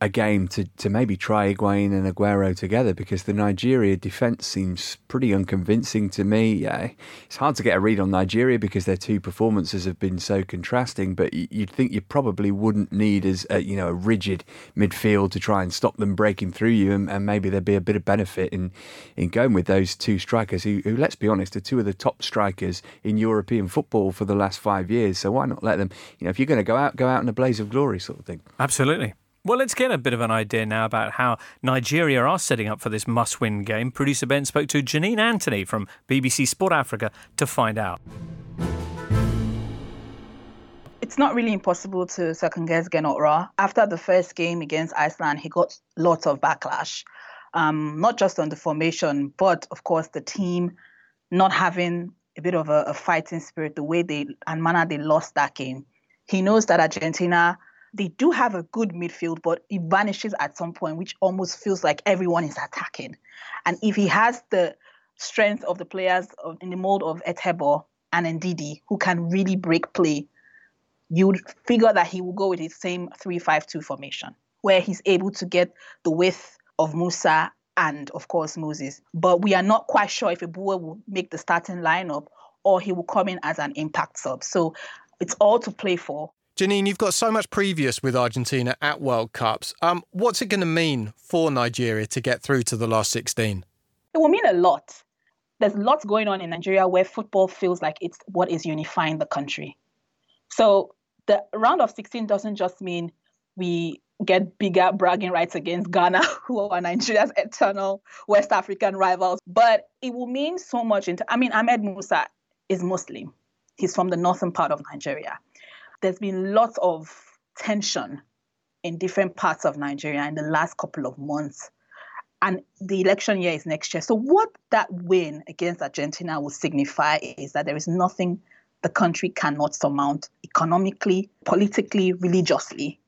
Speaker 5: a game to, to maybe try Higuain and Aguero together because the Nigeria defence seems pretty unconvincing to me. Yeah, it's hard to get a read on Nigeria because their two performances have been so contrasting. But you'd think you probably wouldn't need as a, you know a rigid midfield to try and stop them breaking through you, and, and maybe there'd be a bit of benefit in in going with those two strikers who, who, let's be honest, are two of the top strikers in European football for the last five years. So why not let them? You know, if you're going to go out, go out in a blaze of glory, sort of thing.
Speaker 1: Absolutely. Well, let's get a bit of an idea now about how Nigeria are setting up for this must win game. Producer Ben spoke to Janine Anthony from BBC Sport Africa to find out.
Speaker 9: it's not really impossible to second guess Gernot Rohr. After the first game against Iceland, he got lots of backlash, um, not just on the formation, but of course the team not having a bit of a, a fighting spirit, the way they and manner they lost that game. He knows that Argentina they do have a good midfield, but it vanishes at some point, which almost feels like everyone is attacking. And if he has the strength of the players of, in the mold of Etebo and Ndidi, who can really break play, you would figure that he will go with his same 3-5-2 formation, where he's able to get the width of Musa and, of course, Moses. But we are not quite sure if Iwobi will make the starting lineup or he will come in as an impact sub. So it's all to play for.
Speaker 8: Janine, you've got so much previous with Argentina at World Cups. Um, what's it going to mean for Nigeria to get through to the last 16?
Speaker 9: It will mean a lot. There's lots going on in Nigeria where football feels like it's what is unifying the country. So the round of 16 doesn't just mean we get bigger bragging rights against Ghana, who are Nigeria's eternal West African rivals, but it will mean so much. Into, I mean, Ahmed Musa is Muslim. He's from the northern part of Nigeria. There's been lots of tension in different parts of Nigeria in the last couple of months. and the election year is next year. So, what that win against Argentina will signify is that there is nothing the country cannot surmount economically, politically, religiously.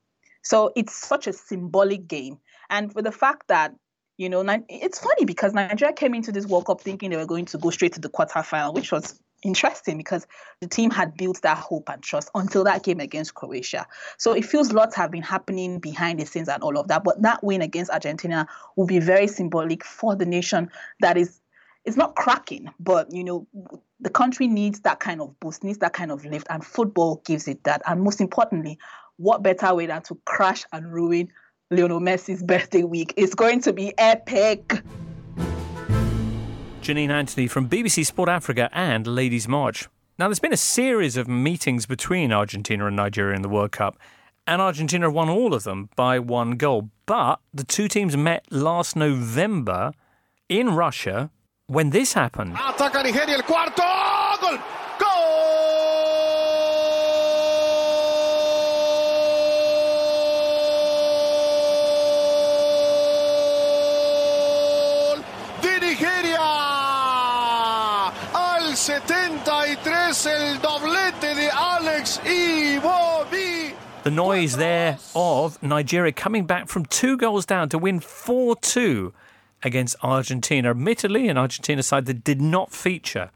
Speaker 9: So, it's such a symbolic game. And for the fact that you know, it's funny because Nigeria came into this World Cup thinking they were going to go straight to the quarterfinal, which was interesting because the team had built that hope and trust until that game against Croatia. So it feels lots have been happening behind the scenes and all of that. But that win against Argentina will be very symbolic for the nation that is it's not cracking, but you know, the country needs that kind of boost, needs that kind of lift, and football gives it that. And most importantly, what better way than to crash and ruin Lionel Messi's birthday week? It's going to be epic.
Speaker 1: Janine Anthony from BBC Sport Africa and Ladies March. Now, there's been a series of meetings between Argentina and Nigeria in the World Cup, and Argentina won all of them by one goal. But the two teams met last November in Russia when this happened.
Speaker 10: Ataca Nigeria el cuarto. Gol! 73 el doblete de Alex Iwobi.
Speaker 1: The noise there of Nigeria coming back from two goals down to win 4 2 against Argentina. Admittedly, an Argentina side that did not feature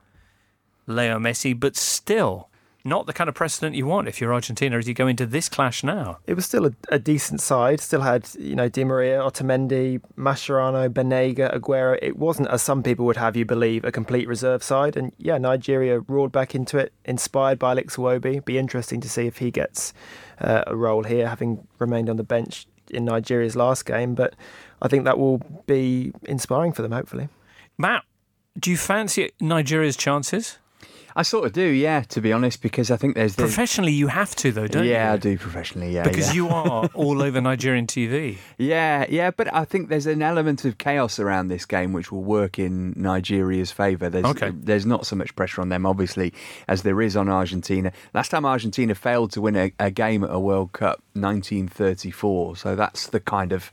Speaker 1: Leo Messi, but still not the kind of precedent you want if you're Argentina as you go into this clash now.
Speaker 7: It was still a, a decent side. Still had you know Di Maria, Otamendi, Mascherano, Banega, Aguero. It wasn't as some people would have you believe a complete reserve side. And yeah, Nigeria roared back into it, inspired by Alex Iwobi. Be interesting to see if he gets uh, a role here, having remained on the bench in Nigeria's last game. But I think that will be inspiring for them, hopefully.
Speaker 1: Matt, do you fancy Nigeria's chances?
Speaker 5: I sort of do, yeah. To be honest, because I think there's the,
Speaker 1: professionally you have to though, don't
Speaker 5: yeah,
Speaker 1: you?
Speaker 5: Yeah, I do professionally, yeah.
Speaker 1: Because
Speaker 5: yeah.
Speaker 1: you are all over Nigerian TV.
Speaker 5: Yeah, yeah, but I think there's an element of chaos around this game which will work in Nigeria's favour. There's
Speaker 1: okay.
Speaker 5: there's not so much pressure on them, obviously, as there is on Argentina. Last time Argentina failed to win a, a game at a World Cup, 1934. So that's the kind of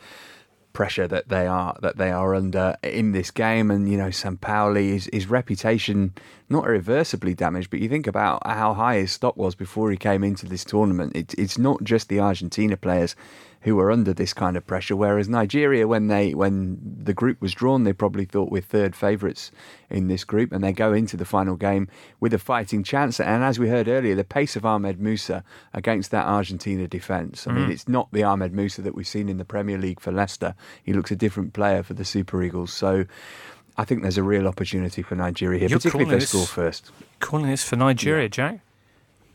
Speaker 5: pressure that they are that they are under in this game. And you know, Sampaoli, his, his reputation not irreversibly damaged. But you think about how high his stock was before he came into this tournament. It, it's not just the Argentina players who are under this kind of pressure. Whereas Nigeria, when they when the group was drawn, they probably thought we're third favourites in this group, and they go into the final game with a fighting chance. And as we heard earlier, the pace of Ahmed Musa against that Argentina defence. I mean, mm. it's not the Ahmed Musa that we've seen in the Premier League for Leicester. He looks a different player for the Super Eagles. So. I think there's a real opportunity for Nigeria here,
Speaker 1: You're
Speaker 5: particularly if they score first.
Speaker 1: Calling this for Nigeria, yeah. Jack?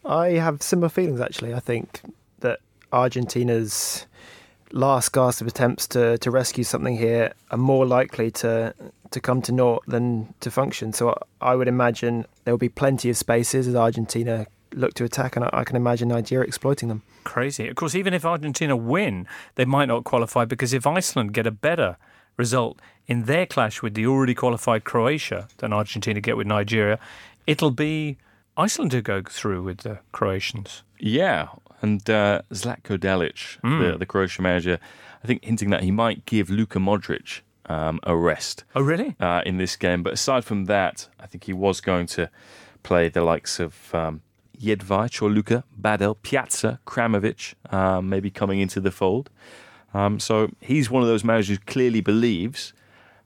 Speaker 7: I have similar feelings actually. I think that Argentina's last gasp of attempts to, to rescue something here are more likely to to come to naught than to function. So I would imagine there will be plenty of spaces as Argentina look to attack, and I can imagine Nigeria exploiting them.
Speaker 1: Crazy. Of course, even if Argentina win, they might not qualify because if Iceland get a better result in their clash with the already qualified Croatia than Argentina get with Nigeria, it'll be Iceland who go through with the Croatians.
Speaker 4: Yeah, and uh, Zlatko Dalic, mm. the, the Croatian manager, I think hinting that he might give Luka Modric um, a rest.
Speaker 1: Oh, really?
Speaker 4: Uh, in this game. But aside from that, I think he was going to play the likes of um, Jedvaj or Luka, Badelj, Pjaca, Kramaric, um, maybe coming into the fold. Um, so he's one of those managers who clearly believes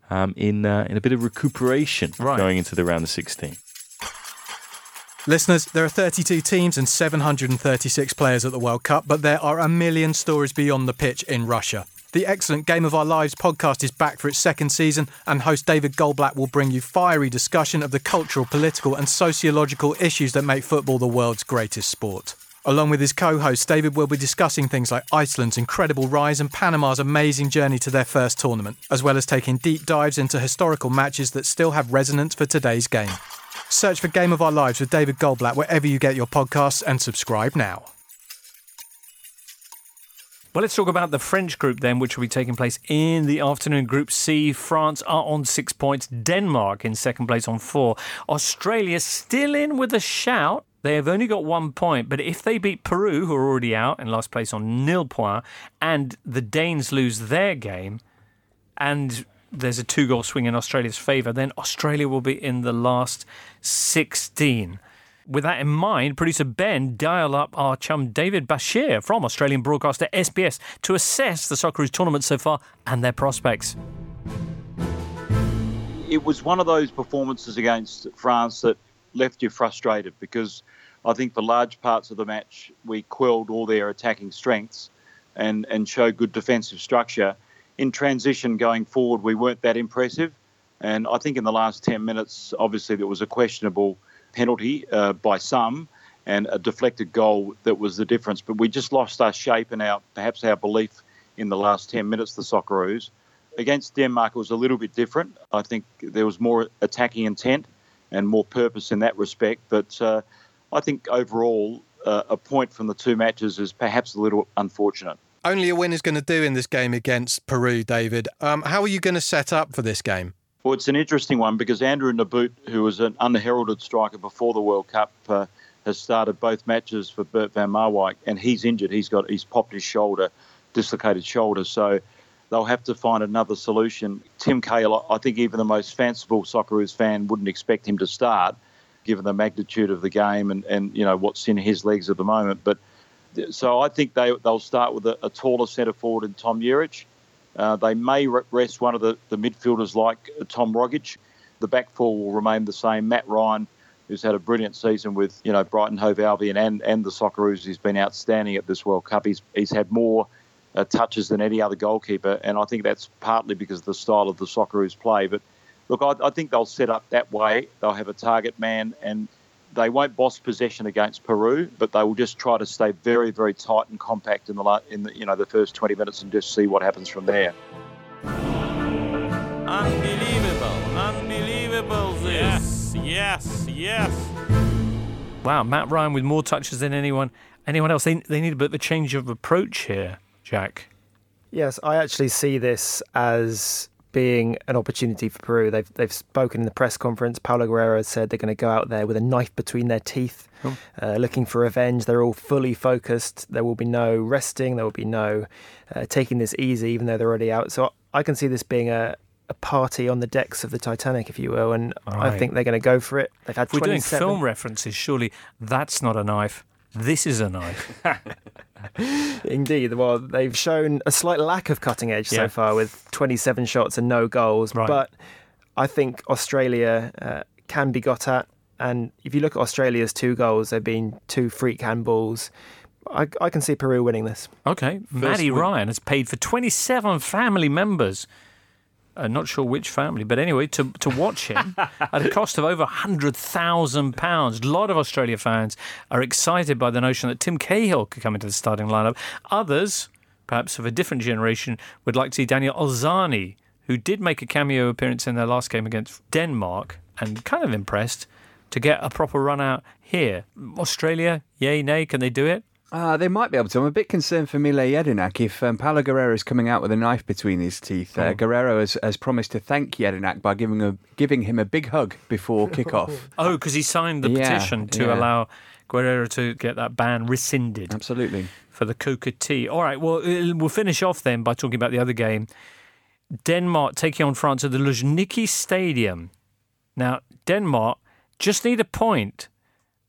Speaker 4: um, in uh, in a bit of recuperation
Speaker 1: right.
Speaker 4: going into the round of 16.
Speaker 8: Listeners, there are 32 teams and 736 players at the World Cup, but there are a million stories beyond the pitch in Russia. The excellent Game of Our Lives podcast is back for its second season, and host David Goldblatt will bring you fiery discussion of the cultural, political, and sociological issues that make football the world's greatest sport. Along with his co host, David will be discussing things like Iceland's incredible rise and Panama's amazing journey to their first tournament, as well as taking deep dives into historical matches that still have resonance for today's game. Search for Game of Our Lives with David Goldblatt wherever you get your podcasts and subscribe now.
Speaker 1: Well, let's talk about the French group then, which will be taking place in the afternoon. Group C, France are on six points, Denmark in second place on four, Australia still in with a shout. They have only got one point, but if they beat Peru, who are already out in last place on nil point, and the Danes lose their game, and there's a two goal swing in Australia's favour, then Australia will be in the last 16. With that in mind, producer Ben dial up our chum David Basheer from Australian broadcaster SBS to assess the Socceroos tournament so far and their prospects.
Speaker 11: It was one of those performances against France that left you frustrated because I think for large parts of the match we quelled all their attacking strengths and, and showed good defensive structure. In transition going forward, we weren't that impressive. And I think in the last 10 minutes, obviously, there was a questionable penalty uh, by some and a deflected goal that was the difference. But we just lost our shape and our perhaps our belief in the last 10 minutes, the Socceroos. Against Denmark, it was a little bit different. I think there was more attacking intent and more purpose in that respect. But uh, I think overall, uh, a point from the two matches is perhaps a little unfortunate.
Speaker 8: Only a win is going to do in this game against Peru, David. Um, how are you going to set up for this game?
Speaker 11: Well, it's an interesting one because Andrew Nabbout, who was an unheralded striker before the World Cup, uh, has started both matches for Bert van Marwijk, and he's injured. He's got he's popped his shoulder, dislocated shoulder. So they'll have to find another solution. Tim Cahill, I think even the most fanciful Socceroos fan wouldn't expect him to start, given the magnitude of the game and, and you know what's in his legs at the moment. But so I think they they'll start with a, a taller centre forward in Tom Juric. Uh, they may rest one of the, the midfielders like Tom Rogic. The back four will remain the same. Matt Ryan, who's had a brilliant season with you know Brighton Hove Albion and, and the Socceroos, he's been outstanding at this World Cup. He's, he's had more uh, touches than any other goalkeeper, and I think that's partly because of the style of the Socceroos play. But look, I, I think they'll set up that way. They'll have a target man and they won't boss possession against Peru, but they will just try to stay very, very tight and compact in the in the you know the first 20 minutes and just see what happens from there.
Speaker 3: Unbelievable, unbelievable this. Yes, yes, yes.
Speaker 1: Wow, Matt Ryan with more touches than anyone anyone else. They they need a bit of a change of approach here, Jack.
Speaker 7: Yes, I actually see this as being an opportunity for Peru. They've they've spoken in the press conference. Paolo Guerrero said they're going to go out there with a knife between their teeth, oh. uh, looking for revenge. They're all fully focused. There will be no resting. There will be no uh, taking this easy, even though they're already out. So I can see this being a a party on the decks of the Titanic, if you will, and right. I think they're going to go for it. They've had.
Speaker 1: If we're doing film references. Surely that's not a knife. This is a knife.
Speaker 7: Indeed. Well, they've shown a slight lack of cutting edge yeah. so far with 27 shots and no goals. Right. But I think Australia uh, can be got at. And if you look at Australia's two goals, they've been two freak handballs. I, I can see Peru winning this.
Speaker 1: Okay. First Maddie win- Ryan has paid for 27 family members uh, not sure which family, but anyway, to, to watch him at a cost of over £100,000. A lot of Australia fans are excited by the notion that Tim Cahill could come into the starting lineup. Others, perhaps of a different generation, would like to see Daniel Arzani, who did make a cameo appearance in their last game against Denmark and kind of impressed to get a proper run out here. Australia, yay, nay, can they do it?
Speaker 5: Uh, they might be able to. I'm a bit concerned for Mile Jedinak if um, Paolo Guerrero is coming out with a knife between his teeth. Uh, oh. Guerrero has, has promised to thank Jedinak by giving a, giving him a big hug before kickoff.
Speaker 1: oh, because he signed the yeah, petition to yeah. allow Guerrero to get that ban rescinded.
Speaker 5: Absolutely.
Speaker 1: For the Coca Tea. All right, well, uh, we'll finish off then by talking about the other game. Denmark taking on France at the Luzhniki Stadium. Now, Denmark just need a point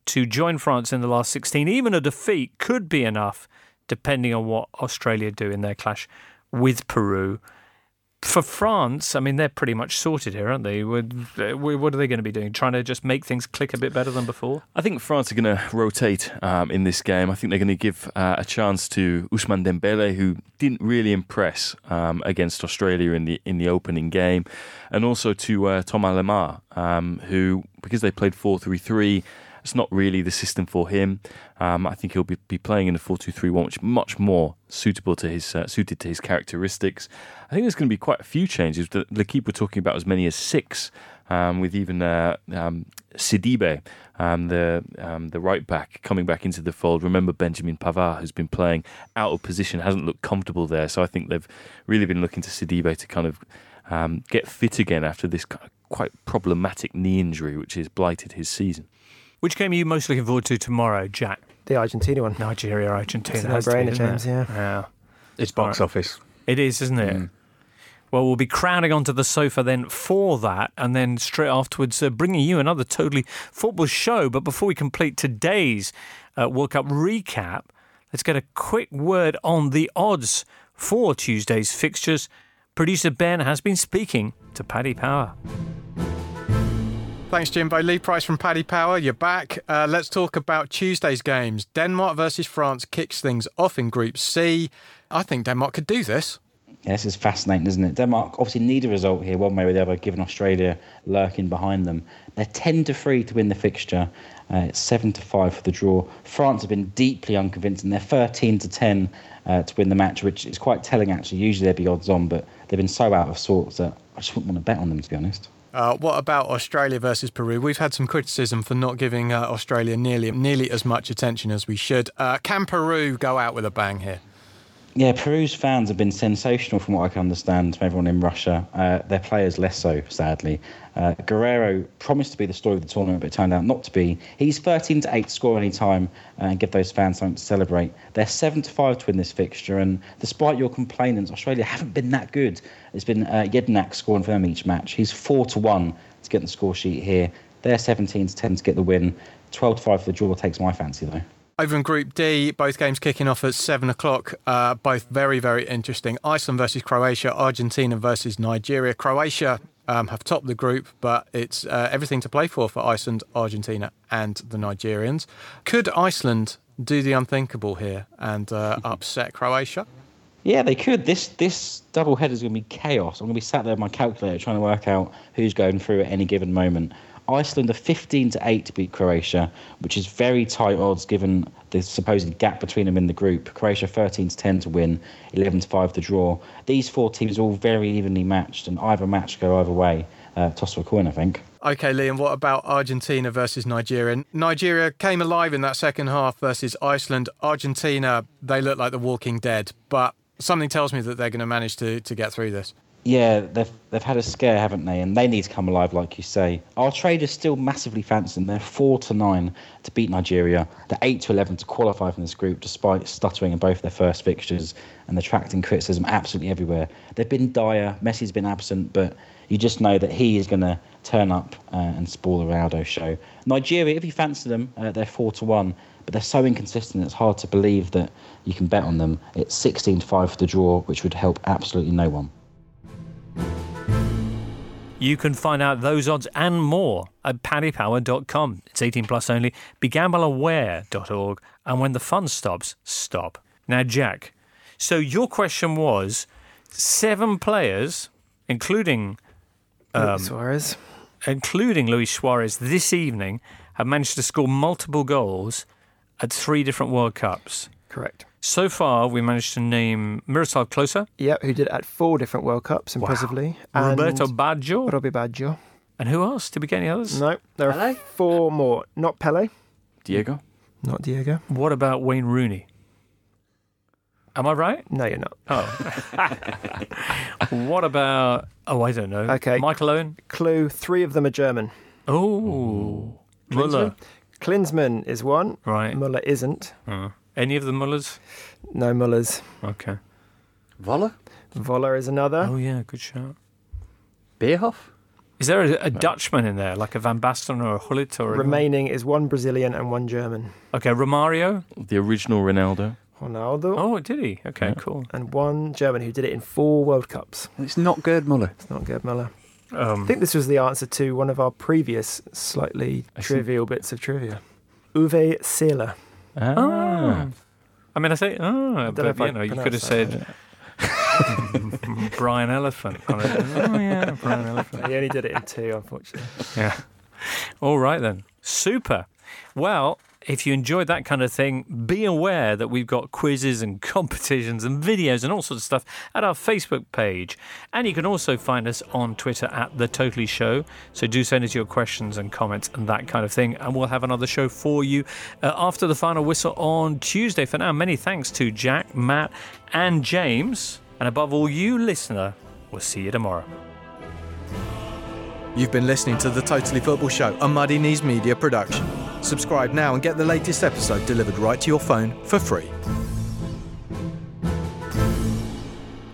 Speaker 1: to join France in the last 16. Even a defeat could be enough, depending on what Australia do in their clash with Peru. For France, I mean, they're pretty much sorted here, aren't they? What are they going to be doing? Trying to just make things click a bit better than before?
Speaker 4: I think France are going to rotate um, in this game. I think they're going to give uh, a chance to Ousmane Dembele, who didn't really impress um, against Australia in the in the opening game, and also to uh, Thomas Lemar, um, who because they played four three three it's not really the system for him. Um, I think he'll be, be playing in a 4 2 3 1, which is much more suitable to his uh, suited to his characteristics. I think there's going to be quite a few changes. The, L'Equipe were talking about as many as six, um, with even uh, um, Sidibe, um, the um, the right back, coming back into the fold. Remember Benjamin Pavard, who's been playing out of position, hasn't looked comfortable there. So I think they've really been looking to Sidibe to kind of um, get fit again after this quite problematic knee injury, which has blighted his season.
Speaker 1: Which game are you most looking forward to tomorrow, Jack?
Speaker 7: The Argentina one.
Speaker 1: Nigeria, Argentina.
Speaker 7: It's a no-brainer, James, yeah.
Speaker 1: yeah.
Speaker 5: It's box right. office.
Speaker 1: It is, isn't it? Mm. Well, we'll be crowding onto the sofa then for that, and then straight afterwards, uh, bringing you another totally football show. But before we complete today's uh, World Cup recap, let's get a quick word on the odds for Tuesday's fixtures. Producer Ben has been speaking to Paddy Power.
Speaker 8: Thanks, Jimbo. Lee Price from Paddy Power. You're back. Uh, let's talk about Tuesday's games. Denmark versus France kicks things off in Group C. I think Denmark could do this.
Speaker 12: Yeah, this is fascinating, isn't it? Denmark obviously need a result here, one way or the other, given Australia lurking behind them. They're 10 to 3 to win the fixture. Uh, it's 7 to 5 for the draw. France have been deeply unconvincing. They're 13 to 10 uh, to win the match, which is quite telling, actually. Usually they'd be odds on, but they've been so out of sorts that I just wouldn't want to bet on them, to be honest.
Speaker 8: Uh, what about Australia versus Peru? We've had some criticism for not giving uh, Australia nearly nearly as much attention as we should. Uh, can Peru go out with a bang here?
Speaker 12: Yeah, Peru's fans have been sensational from what I can understand from everyone in Russia. Uh, their players less so, sadly. Uh, Guerrero promised to be the story of the tournament, but turned out not to be. He's 13 to 8 to score any time uh, and give those fans something to celebrate. They're 7 to 5 to win this fixture, and despite your complainants, Australia haven't been that good. It's been uh, Jedinak scoring for them each match. He's 4 to 1 to get the score sheet here. They're 17 to 10 to get the win. 12 to 5 for the draw takes my fancy, though.
Speaker 8: Over in Group D, both games kicking off at seven o'clock. Uh, both very, very interesting. Iceland versus Croatia, Argentina versus Nigeria. Croatia um, have topped the group, but it's uh, everything to play for for Iceland, Argentina, and the Nigerians. Could Iceland do the unthinkable here and uh, upset Croatia?
Speaker 12: Yeah, they could. This this double header is going to be chaos. I'm going to be sat there with my calculator trying to work out who's going through at any given moment. Iceland are 15 to 8 to beat Croatia, which is very tight odds given the supposed gap between them in the group. Croatia 13 to 10 to win, 11 to 5 to draw. These four teams are all very evenly matched, and either match go either way. Uh, toss of a coin, I think.
Speaker 8: Okay, Liam, what about Argentina versus Nigeria? Nigeria came alive in that second half versus Iceland. Argentina, they look like the walking dead, but something tells me that they're going to manage to, to get through this.
Speaker 12: Yeah, they've they've had a scare, haven't they? And they need to come alive, like you say. Our traders still massively fancy them. They're four to nine to beat Nigeria. They're eight to eleven to qualify from this group, despite stuttering in both their first fixtures and attracting criticism absolutely everywhere. They've been dire. Messi's been absent, but you just know that he is going to turn up uh, and spoil the Ronaldo show. Nigeria, if you fancy them, uh, they're four to one, but they're so inconsistent. It's hard to believe that you can bet on them. It's sixteen to five for the draw, which would help absolutely no one.
Speaker 1: You can find out those odds and more at paddypower.com. It's 18 plus only. BeGambleAware.org. And when the fun stops, stop. Now, Jack, so your question was seven players, including
Speaker 7: um, Suarez,
Speaker 1: including Luis Suarez, this evening have managed to score multiple goals at three different World Cups.
Speaker 7: Correct.
Speaker 1: So far, we managed to name Miroslav Klose.
Speaker 7: Yeah, who did it at four different World Cups, impressively.
Speaker 1: Wow. Roberto Baggio.
Speaker 7: Robbie Baggio.
Speaker 1: And who else? Did we get any others?
Speaker 7: No, there Pele? are four more. Not Pele.
Speaker 4: Diego.
Speaker 7: Not Diego.
Speaker 1: What about Wayne Rooney? Am I right?
Speaker 7: No, you're not.
Speaker 1: Oh. what about? Oh, I don't know.
Speaker 7: Okay.
Speaker 1: Michael Owen.
Speaker 7: Clue: Three of them are German.
Speaker 1: Oh. Muller.
Speaker 7: Klinsmann is one.
Speaker 1: Right.
Speaker 7: Muller isn't.
Speaker 1: Uh. Any of the Mullers?
Speaker 7: No Mullers.
Speaker 1: Okay.
Speaker 5: Voller?
Speaker 7: Voller is another.
Speaker 1: Oh, yeah, good shout.
Speaker 5: Bierhoff?
Speaker 1: Is there a, a no. Dutchman in there, like a Van Basten or a Gullit? Or
Speaker 7: Remaining is one Brazilian and one German.
Speaker 1: Okay, Romario?
Speaker 4: The original Ronaldo.
Speaker 7: Ronaldo.
Speaker 1: Oh, did he? Okay, yeah. cool.
Speaker 7: And one German who did it in four World Cups.
Speaker 5: It's not Gerd Muller.
Speaker 7: It's not Gerd Muller. Um, I think this was the answer to one of our previous slightly I trivial see. bits of trivia. Uwe Seeler.
Speaker 1: Ah. I mean, I say, oh, but you know, you could have said Brian Elephant. oh, yeah, Brian Elephant.
Speaker 7: He only did it in two, unfortunately.
Speaker 1: Yeah. All right, then. Super. Well, if you enjoyed that kind of thing, be aware that we've got quizzes and competitions and videos and all sorts of stuff at our Facebook page. And you can also find us on Twitter at The Totally Show. So do send us your questions and comments and that kind of thing. And we'll have another show for you uh, after the final whistle on Tuesday. For now, many thanks to Jack, Matt, and James. And above all, you, listener, we'll see you tomorrow.
Speaker 8: You've been listening to The Totally Football Show, a Muddy Knees Media production. Subscribe now and get the latest episode delivered right to your phone for free.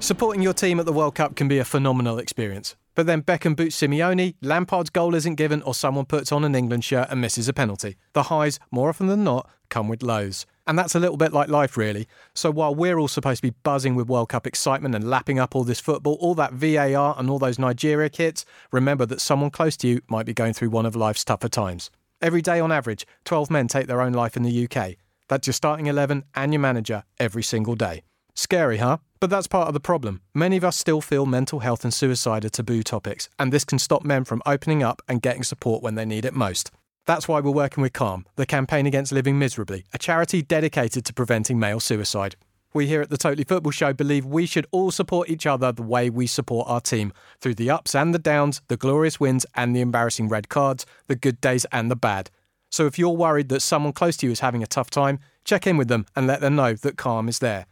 Speaker 8: Supporting your team at the World Cup can be a phenomenal experience. But then Beckham boots Simeone, Lampard's goal isn't given, or someone puts on an England shirt and misses a penalty. The highs, more often than not, come with lows. And that's a little bit like life, really. So while we're all supposed to be buzzing with World Cup excitement and lapping up all this football, all that VAR and all those Nigeria kits, remember that someone close to you might be going through one of life's tougher times. Every day on average, 12 men take their own life in the UK. That's your starting 11 and your manager every single day. Scary, huh? But that's part of the problem. Many of us still feel mental health and suicide are taboo topics, and this can stop men from opening up and getting support when they need it most. That's why we're working with Calm, the campaign against living miserably, a charity dedicated to preventing male suicide. We here at the Totally Football Show believe we should all support each other the way we support our team, through the ups and the downs, the glorious wins and the embarrassing red cards, the good days and the bad. So if you're worried that someone close to you is having a tough time, check in with them and let them know that Calm is there.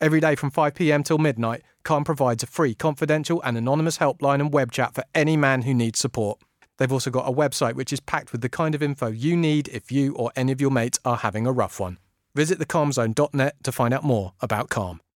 Speaker 8: Every day from 5pm till midnight, Calm provides a free, confidential, and anonymous helpline and web chat for any man who needs support. They've also got a website which is packed with the kind of info you need if you or any of your mates are having a rough one. Visit thecalmzone.net to find out more about Calm.